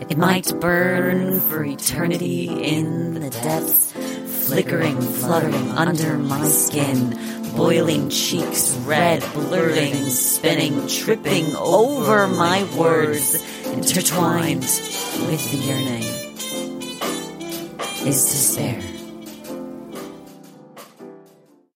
It might burn for eternity in the depths, flickering, fluttering under my skin, boiling cheeks red, blurting, spinning, tripping over my words, intertwined with the yearning is despair.